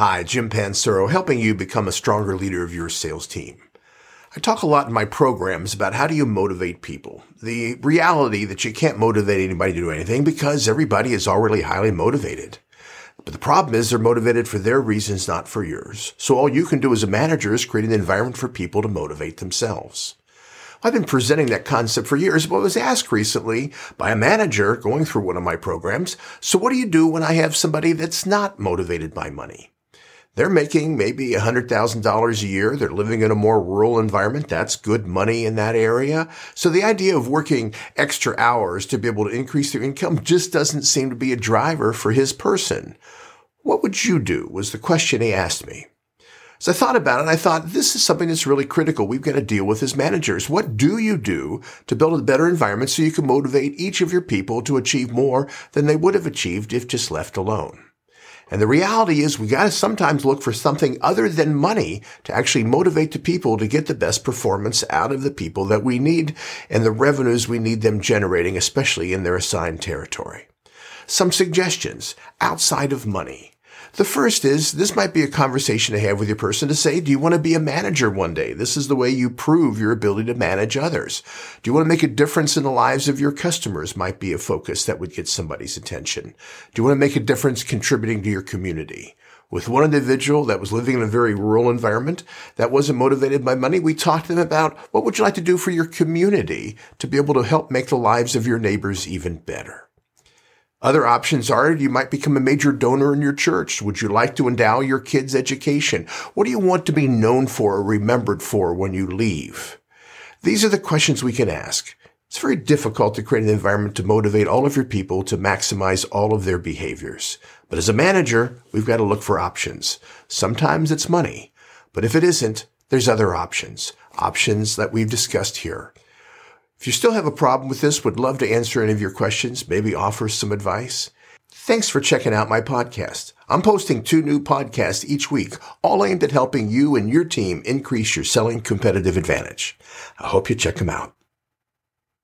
Hi, Jim Pancero, helping you become a stronger leader of your sales team. I talk a lot in my programs about how do you motivate people. The reality that you can't motivate anybody to do anything because everybody is already highly motivated. But the problem is they're motivated for their reasons, not for yours. So all you can do as a manager is create an environment for people to motivate themselves. I've been presenting that concept for years, but was asked recently by a manager going through one of my programs. So what do you do when I have somebody that's not motivated by money? They're making maybe $100,000 a year. They're living in a more rural environment. That's good money in that area. So the idea of working extra hours to be able to increase their income just doesn't seem to be a driver for his person. What would you do was the question he asked me. So I thought about it and I thought this is something that's really critical. We've got to deal with as managers. What do you do to build a better environment so you can motivate each of your people to achieve more than they would have achieved if just left alone? And the reality is we got to sometimes look for something other than money to actually motivate the people to get the best performance out of the people that we need and the revenues we need them generating, especially in their assigned territory. Some suggestions outside of money. The first is this might be a conversation to have with your person to say, do you want to be a manager one day? This is the way you prove your ability to manage others. Do you want to make a difference in the lives of your customers? Might be a focus that would get somebody's attention. Do you want to make a difference contributing to your community? With one individual that was living in a very rural environment that wasn't motivated by money, we talked to them about what would you like to do for your community to be able to help make the lives of your neighbors even better. Other options are you might become a major donor in your church. Would you like to endow your kids' education? What do you want to be known for or remembered for when you leave? These are the questions we can ask. It's very difficult to create an environment to motivate all of your people to maximize all of their behaviors. But as a manager, we've got to look for options. Sometimes it's money, but if it isn't, there's other options. Options that we've discussed here. If you still have a problem with this, would love to answer any of your questions, maybe offer some advice. Thanks for checking out my podcast. I'm posting two new podcasts each week, all aimed at helping you and your team increase your selling competitive advantage. I hope you check them out.